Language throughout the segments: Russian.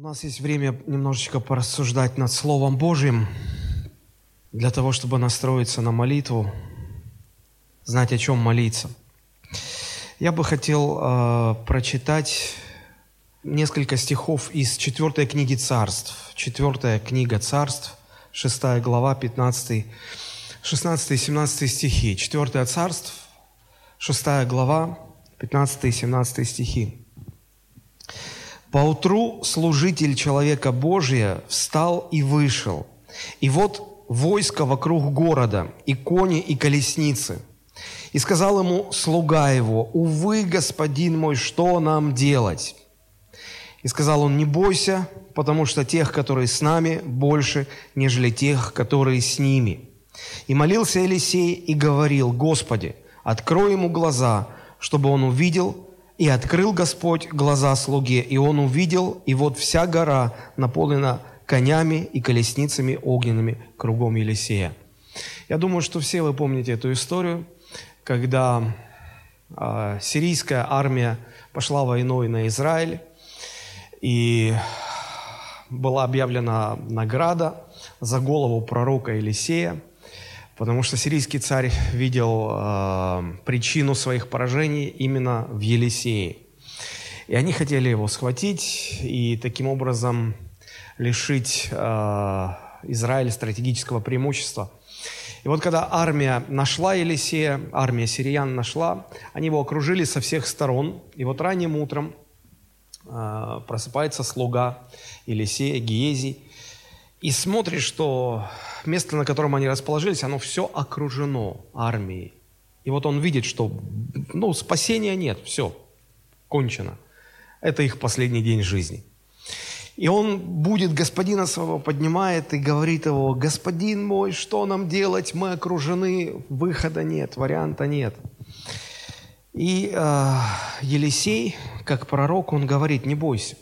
У нас есть время немножечко порассуждать над Словом Божьим, для того, чтобы настроиться на молитву, знать, о чем молиться. Я бы хотел э, прочитать несколько стихов из четвертой книги царств. Четвертая книга царств, шестая глава, 15, 16 и 17 стихи. Четвертое царств, шестая глава, 15 и 17 стихи. Поутру служитель человека Божия встал и вышел. И вот войско вокруг города, и кони, и колесницы. И сказал ему слуга его, «Увы, господин мой, что нам делать?» И сказал он, «Не бойся, потому что тех, которые с нами, больше, нежели тех, которые с ними». И молился Елисей и говорил, «Господи, открой ему глаза, чтобы он увидел, и открыл Господь глаза слуге, и он увидел, и вот вся гора наполнена конями и колесницами огненными кругом Елисея. Я думаю, что все вы помните эту историю, когда э, сирийская армия пошла войной на Израиль, и была объявлена награда за голову пророка Елисея – потому что сирийский царь видел э, причину своих поражений именно в Елисее. И они хотели его схватить и таким образом лишить э, Израиль стратегического преимущества. И вот когда армия нашла Елисея, армия сириян нашла, они его окружили со всех сторон. И вот ранним утром э, просыпается слуга Елисея, Гиезий, и смотрит, что место, на котором они расположились, оно все окружено армией. И вот он видит, что ну, спасения нет, все, кончено. Это их последний день жизни. И он будет господина своего поднимает и говорит его, господин мой, что нам делать? Мы окружены, выхода нет, варианта нет. И э, Елисей, как пророк, он говорит, не бойся,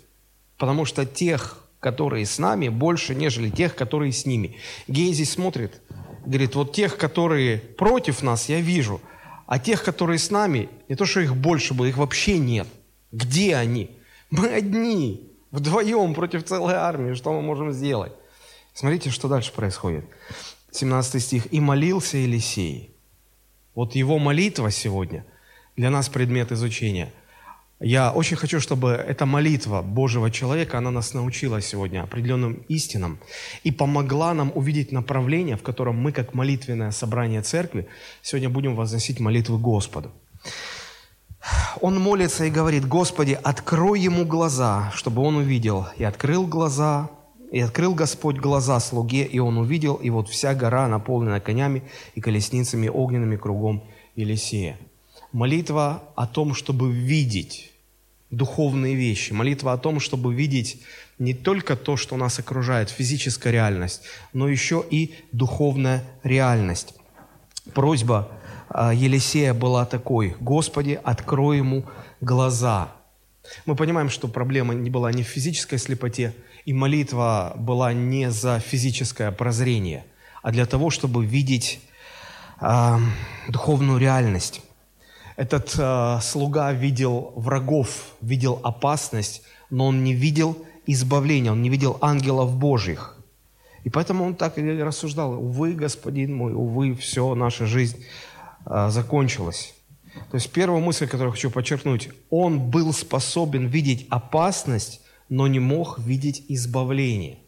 потому что тех, которые с нами, больше, нежели тех, которые с ними. Гейзи смотрит, говорит, вот тех, которые против нас, я вижу, а тех, которые с нами, не то, что их больше было, их вообще нет. Где они? Мы одни, вдвоем против целой армии, что мы можем сделать? Смотрите, что дальше происходит. 17 стих. «И молился Елисей». Вот его молитва сегодня для нас предмет изучения – я очень хочу, чтобы эта молитва Божьего человека, она нас научила сегодня определенным истинам и помогла нам увидеть направление, в котором мы, как молитвенное собрание церкви, сегодня будем возносить молитвы Господу. Он молится и говорит, Господи, открой ему глаза, чтобы он увидел. И открыл глаза, и открыл Господь глаза слуге, и он увидел, и вот вся гора наполнена конями и колесницами огненными кругом Елисея. Молитва о том, чтобы видеть духовные вещи. Молитва о том, чтобы видеть не только то, что нас окружает, физическая реальность, но еще и духовная реальность. Просьба а, Елисея была такой, «Господи, открой ему глаза». Мы понимаем, что проблема не была не в физической слепоте, и молитва была не за физическое прозрение, а для того, чтобы видеть э, духовную реальность. Этот э, слуга видел врагов, видел опасность, но он не видел избавления, он не видел ангелов Божьих. И поэтому он так и рассуждал, увы, господин мой, увы, все, наша жизнь э, закончилась. То есть первая мысль, которую хочу подчеркнуть, он был способен видеть опасность, но не мог видеть избавление.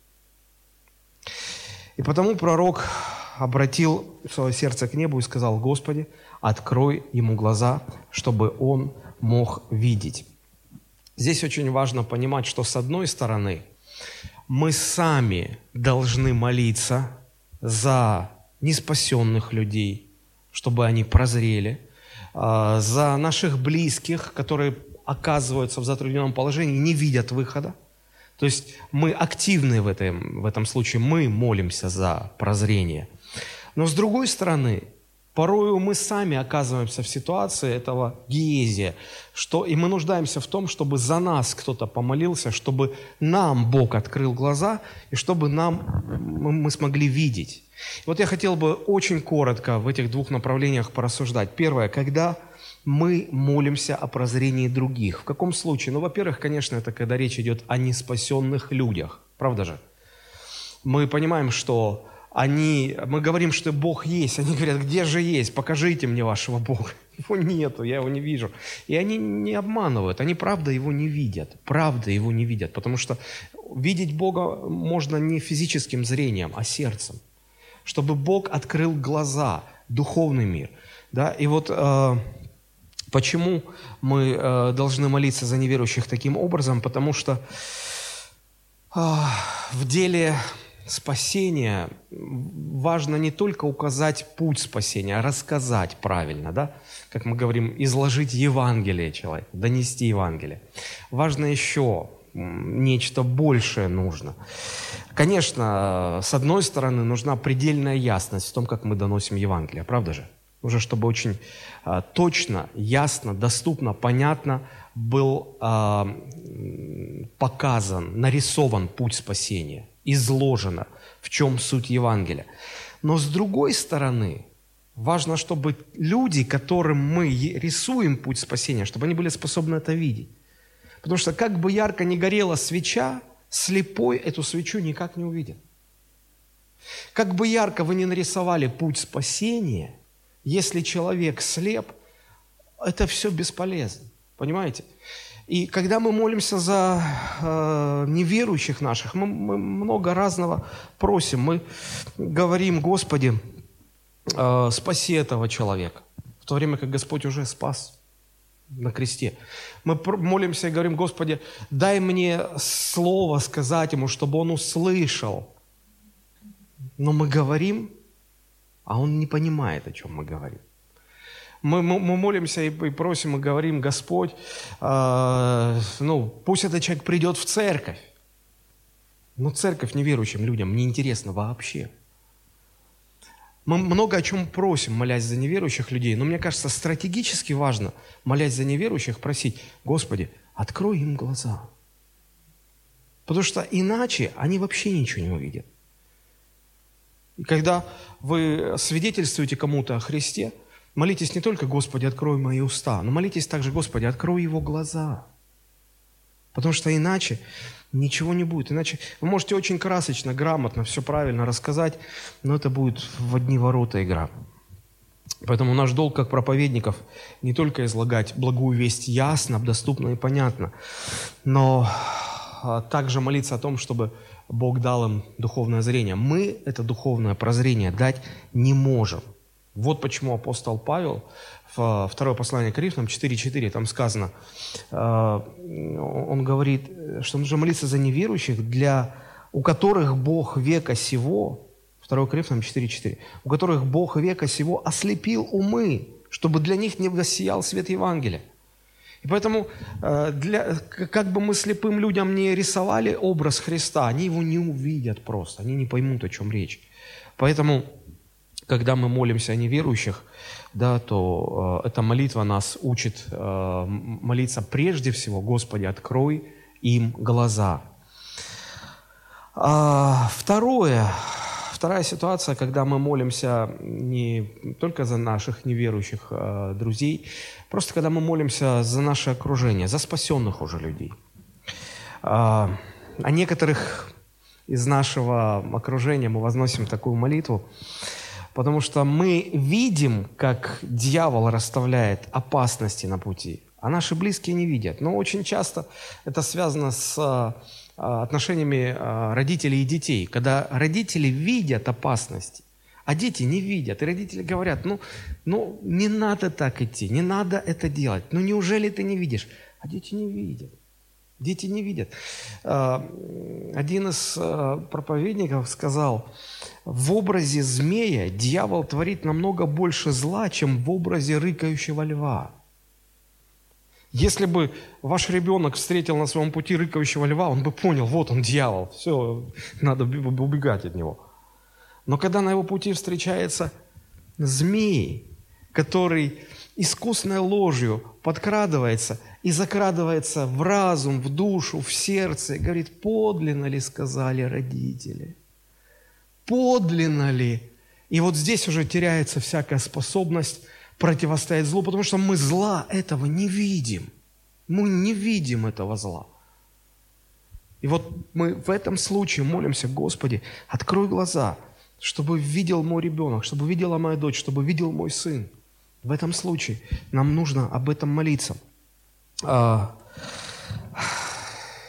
И потому пророк обратил свое сердце к небу и сказал, Господи, открой ему глаза, чтобы он мог видеть. Здесь очень важно понимать, что с одной стороны мы сами должны молиться за неспасенных людей, чтобы они прозрели, а, за наших близких, которые оказываются в затрудненном положении, не видят выхода. То есть мы активны в этом, в этом случае, мы молимся за прозрение – но с другой стороны, порою мы сами оказываемся в ситуации этого гиезия, что, и мы нуждаемся в том, чтобы за нас кто-то помолился, чтобы нам Бог открыл глаза, и чтобы нам, мы смогли видеть. Вот я хотел бы очень коротко в этих двух направлениях порассуждать. Первое, когда мы молимся о прозрении других. В каком случае? Ну, во-первых, конечно, это когда речь идет о неспасенных людях. Правда же? Мы понимаем, что они, мы говорим, что Бог есть. Они говорят, где же есть? Покажите мне вашего Бога. Его нету, я его не вижу. И они не обманывают, они правда его не видят. Правда его не видят, потому что видеть Бога можно не физическим зрением, а сердцем. Чтобы Бог открыл глаза, духовный мир. Да? И вот э, почему мы э, должны молиться за неверующих таким образом? Потому что э, в деле спасения важно не только указать путь спасения, а рассказать правильно, да? Как мы говорим, изложить Евангелие человеку, донести Евангелие. Важно еще нечто большее нужно. Конечно, с одной стороны, нужна предельная ясность в том, как мы доносим Евангелие, правда же? Уже чтобы очень а, точно, ясно, доступно, понятно был а, показан, нарисован путь спасения изложено, в чем суть Евангелия. Но с другой стороны, важно, чтобы люди, которым мы рисуем путь спасения, чтобы они были способны это видеть. Потому что как бы ярко не горела свеча, слепой эту свечу никак не увидит. Как бы ярко вы не нарисовали путь спасения, если человек слеп, это все бесполезно. Понимаете? И когда мы молимся за э, неверующих наших, мы, мы много разного просим. Мы говорим, Господи, э, спаси этого человека, в то время как Господь уже спас на кресте. Мы молимся и говорим, Господи, дай мне слово сказать ему, чтобы он услышал. Но мы говорим, а он не понимает, о чем мы говорим. Мы, мы, мы молимся и, и просим, и говорим, Господь, э, ну, пусть этот человек придет в церковь. Но церковь неверующим людям неинтересна вообще. Мы много о чем просим, молясь за неверующих людей, но мне кажется, стратегически важно, молясь за неверующих, просить, Господи, открой им глаза. Потому что иначе они вообще ничего не увидят. И когда вы свидетельствуете кому-то о Христе, Молитесь не только «Господи, открой мои уста», но молитесь также «Господи, открой его глаза». Потому что иначе ничего не будет. Иначе вы можете очень красочно, грамотно, все правильно рассказать, но это будет в одни ворота игра. Поэтому наш долг как проповедников не только излагать благую весть ясно, доступно и понятно, но а, также молиться о том, чтобы Бог дал им духовное зрение. Мы это духовное прозрение дать не можем – вот почему апостол Павел в второе послание к Римлянам 4.4, там сказано, э, он говорит, что нужно молиться за неверующих, для, у которых Бог века сего, 2 Коринфянам 4.4, у которых Бог века сего ослепил умы, чтобы для них не воссиял свет Евангелия. И поэтому, э, для, как бы мы слепым людям не рисовали образ Христа, они его не увидят просто, они не поймут, о чем речь. Поэтому когда мы молимся о неверующих, да, то э, эта молитва нас учит э, молиться прежде всего, Господи, открой им глаза. А, второе, вторая ситуация, когда мы молимся не только за наших неверующих э, друзей, просто когда мы молимся за наше окружение, за спасенных уже людей. А, о некоторых из нашего окружения мы возносим такую молитву. Потому что мы видим, как дьявол расставляет опасности на пути, а наши близкие не видят. Но очень часто это связано с а, отношениями а, родителей и детей. Когда родители видят опасности, а дети не видят. И родители говорят, ну, ну не надо так идти, не надо это делать. Ну неужели ты не видишь? А дети не видят. Дети не видят. А, один из а, проповедников сказал, в образе змея дьявол творит намного больше зла, чем в образе рыкающего льва. Если бы ваш ребенок встретил на своем пути рыкающего льва, он бы понял, вот он дьявол, все, надо убегать от него. Но когда на его пути встречается змей, который искусной ложью подкрадывается и закрадывается в разум, в душу, в сердце, и говорит, подлинно ли сказали родители? Подлинно ли? И вот здесь уже теряется всякая способность противостоять злу, потому что мы зла этого не видим. Мы не видим этого зла. И вот мы в этом случае молимся, Господи, открой глаза, чтобы видел мой ребенок, чтобы видела моя дочь, чтобы видел мой сын. В этом случае нам нужно об этом молиться. А,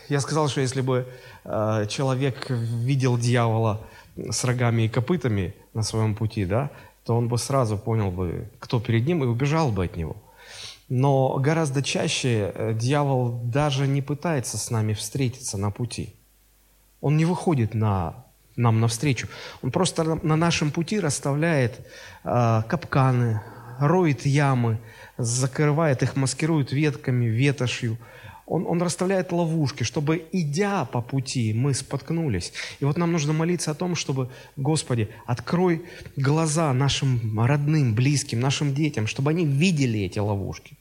я сказал, что если бы а, человек видел дьявола с рогами и копытами на своем пути, да, то он бы сразу понял бы, кто перед ним, и убежал бы от него. Но гораздо чаще э, дьявол даже не пытается с нами встретиться на пути. Он не выходит на, нам навстречу. Он просто на нашем пути расставляет э, капканы, роет ямы, закрывает их, маскирует ветками, ветошью – он, он расставляет ловушки, чтобы, идя по пути, мы споткнулись. И вот нам нужно молиться о том, чтобы, Господи, открой глаза нашим родным, близким, нашим детям, чтобы они видели эти ловушки.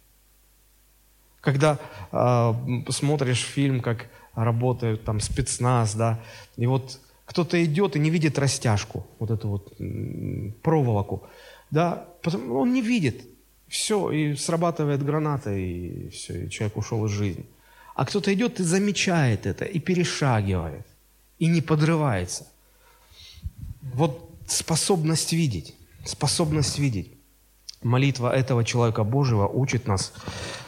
Когда э, смотришь фильм, как работают там спецназ, да, и вот кто-то идет и не видит растяжку, вот эту вот проволоку, да, потому, он не видит, все, и срабатывает граната, и все, и человек ушел из жизни. А кто-то идет и замечает это, и перешагивает, и не подрывается. Вот способность видеть, способность видеть. Молитва этого человека Божьего учит нас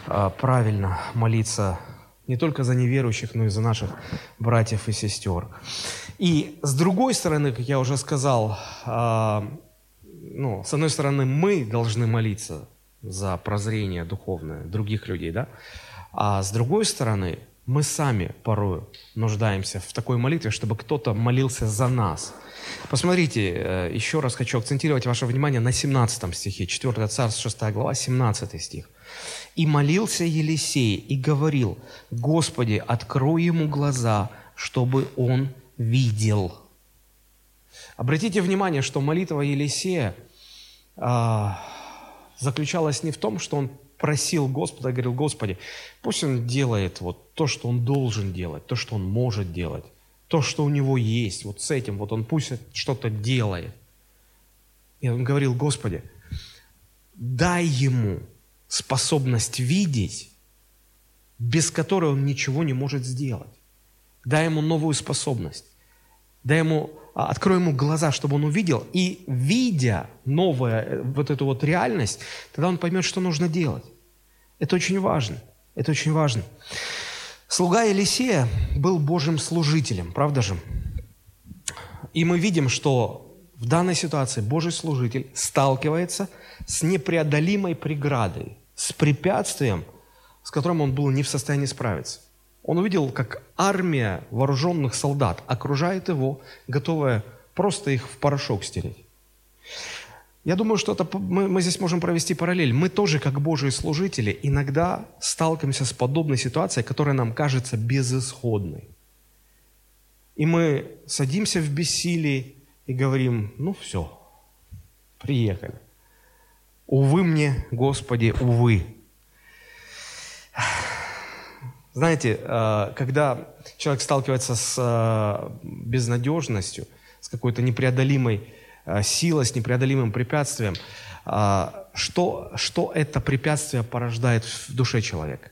а, правильно молиться не только за неверующих, но и за наших братьев и сестер. И с другой стороны, как я уже сказал, а, ну, с одной стороны, мы должны молиться за прозрение духовное других людей, да, а с другой стороны, мы сами порою нуждаемся в такой молитве, чтобы кто-то молился за нас. Посмотрите, э, еще раз хочу акцентировать ваше внимание на 17 стихе, 4 Царств, 6 глава, 17 стих. «И молился Елисей и говорил, Господи, открой ему глаза, чтобы он видел». Обратите внимание, что молитва Елисея а, заключалась не в том, что он просил Господа, говорил, Господи, пусть он делает вот то, что он должен делать, то, что он может делать, то, что у него есть, вот с этим, вот он пусть что-то делает. И он говорил, Господи, дай ему способность видеть, без которой он ничего не может сделать. Дай ему новую способность. Дай ему, а, открой ему глаза, чтобы он увидел. И видя новую э, вот эту вот реальность, тогда он поймет, что нужно делать. Это очень важно. Это очень важно. Слуга Елисея был Божьим служителем, правда же? И мы видим, что в данной ситуации Божий служитель сталкивается с непреодолимой преградой, с препятствием, с которым он был не в состоянии справиться. Он увидел, как армия вооруженных солдат окружает его, готовая просто их в порошок стереть. Я думаю, что это, мы, мы здесь можем провести параллель. Мы тоже, как Божьи служители, иногда сталкиваемся с подобной ситуацией, которая нам кажется безысходной. И мы садимся в бессилии и говорим, ну все, приехали. Увы мне, Господи, увы. Знаете, э, когда человек сталкивается с э, безнадежностью, с какой-то непреодолимой Э, сила с непреодолимым препятствием. Что, что это препятствие порождает в душе человека?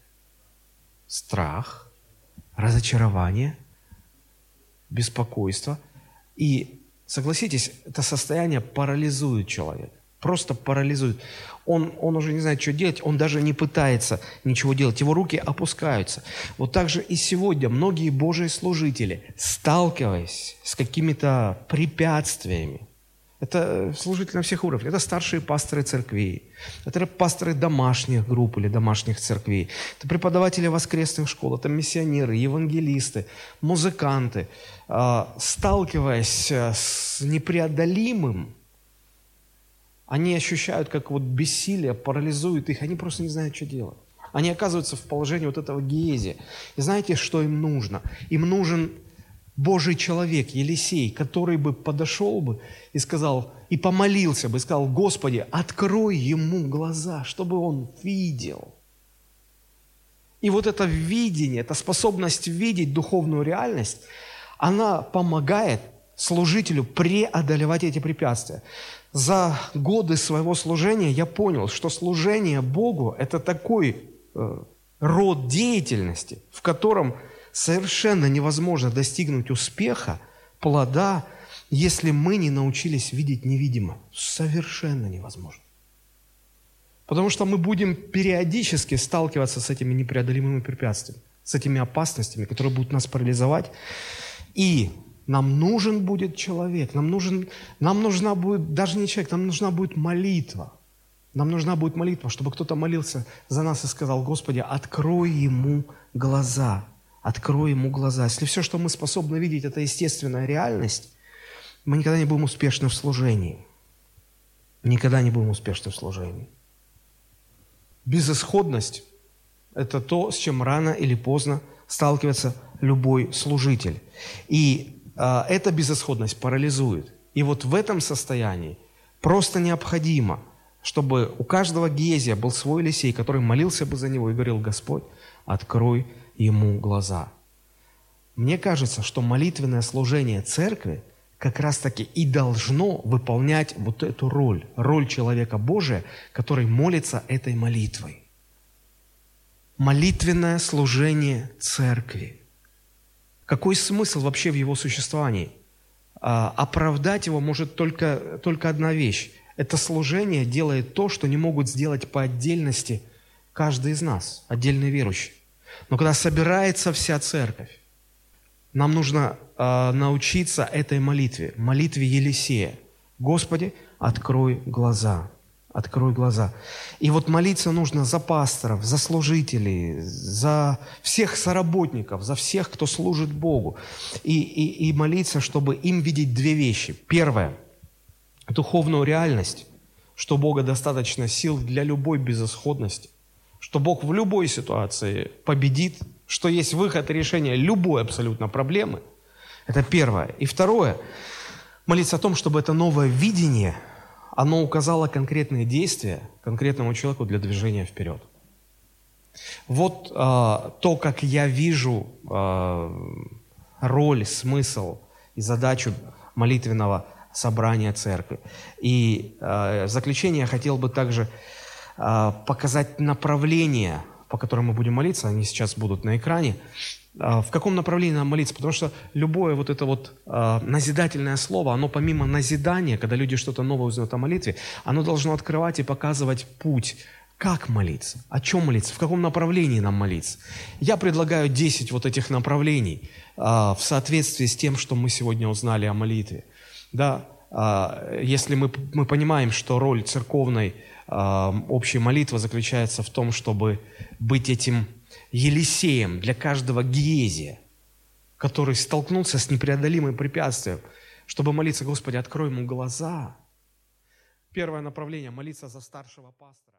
Страх, разочарование, беспокойство. И согласитесь, это состояние парализует человека. Просто парализует. Он, он уже не знает, что делать, он даже не пытается ничего делать. Его руки опускаются. Вот так же и сегодня многие Божьи служители, сталкиваясь с какими-то препятствиями, это служители на всех уровнях. Это старшие пасторы церквей. Это пасторы домашних групп или домашних церквей. Это преподаватели воскресных школ. Это миссионеры, евангелисты, музыканты. А, сталкиваясь э, с непреодолимым, они ощущают, как вот бессилие парализует их. Они просто не знают, что делать. Они оказываются в положении вот этого гези. И знаете, что им нужно? Им нужен Божий человек, Елисей, который бы подошел бы и сказал, и помолился бы, и сказал, Господи, открой ему глаза, чтобы он видел. И вот это видение, эта способность видеть духовную реальность, она помогает служителю преодолевать эти препятствия. За годы своего служения я понял, что служение Богу – это такой э, род деятельности, в котором совершенно невозможно достигнуть успеха, плода, если мы не научились видеть невидимо. Совершенно невозможно. Потому что мы будем периодически сталкиваться с этими непреодолимыми препятствиями, с этими опасностями, которые будут нас парализовать. И нам нужен будет человек, нам, нужен, нам нужна будет, даже не человек, нам нужна будет молитва. Нам нужна будет молитва, чтобы кто-то молился за нас и сказал, Господи, открой ему глаза, открой ему глаза. Если все, что мы способны видеть, это естественная реальность, мы никогда не будем успешны в служении. Никогда не будем успешны в служении. Безысходность – это то, с чем рано или поздно сталкивается любой служитель. И эта безысходность парализует. И вот в этом состоянии просто необходимо, чтобы у каждого Гезия был свой Елисей, который молился бы за него и говорил, Господь, открой ему глаза. Мне кажется, что молитвенное служение церкви как раз-таки и должно выполнять вот эту роль, роль человека Божия, который молится этой молитвой. Молитвенное служение церкви. Какой смысл вообще в его существовании? А, оправдать его может только, только одна вещь. Это служение делает то, что не могут сделать по отдельности каждый из нас, отдельный верующий. Но когда собирается вся церковь, нам нужно э, научиться этой молитве, молитве Елисея. Господи, открой глаза, открой глаза. И вот молиться нужно за пасторов, за служителей, за всех соработников, за всех, кто служит Богу. И, и, и молиться, чтобы им видеть две вещи. Первое – духовную реальность, что Бога достаточно сил для любой безысходности что Бог в любой ситуации победит, что есть выход и решение любой абсолютно проблемы. Это первое. И второе, молиться о том, чтобы это новое видение, оно указало конкретные действия конкретному человеку для движения вперед. Вот э, то, как я вижу э, роль, смысл и задачу молитвенного собрания церкви. И э, в заключение я хотел бы также а, показать направление, по которому мы будем молиться, они сейчас будут на экране, в каком направлении нам молиться, потому что любое вот это вот а, назидательное слово, оно помимо назидания, когда люди что-то новое узнают о молитве, оно должно открывать и показывать путь, как молиться, о чем молиться, в каком направлении нам молиться. Я предлагаю 10 вот этих направлений в соответствии с тем, что мы сегодня узнали о молитве. Да, если мы, мы понимаем, что роль церковной общая молитва заключается в том, чтобы быть этим Елисеем для каждого Гиезия, который столкнулся с непреодолимым препятствием, чтобы молиться, Господи, открой ему глаза. Первое направление – молиться за старшего пастора.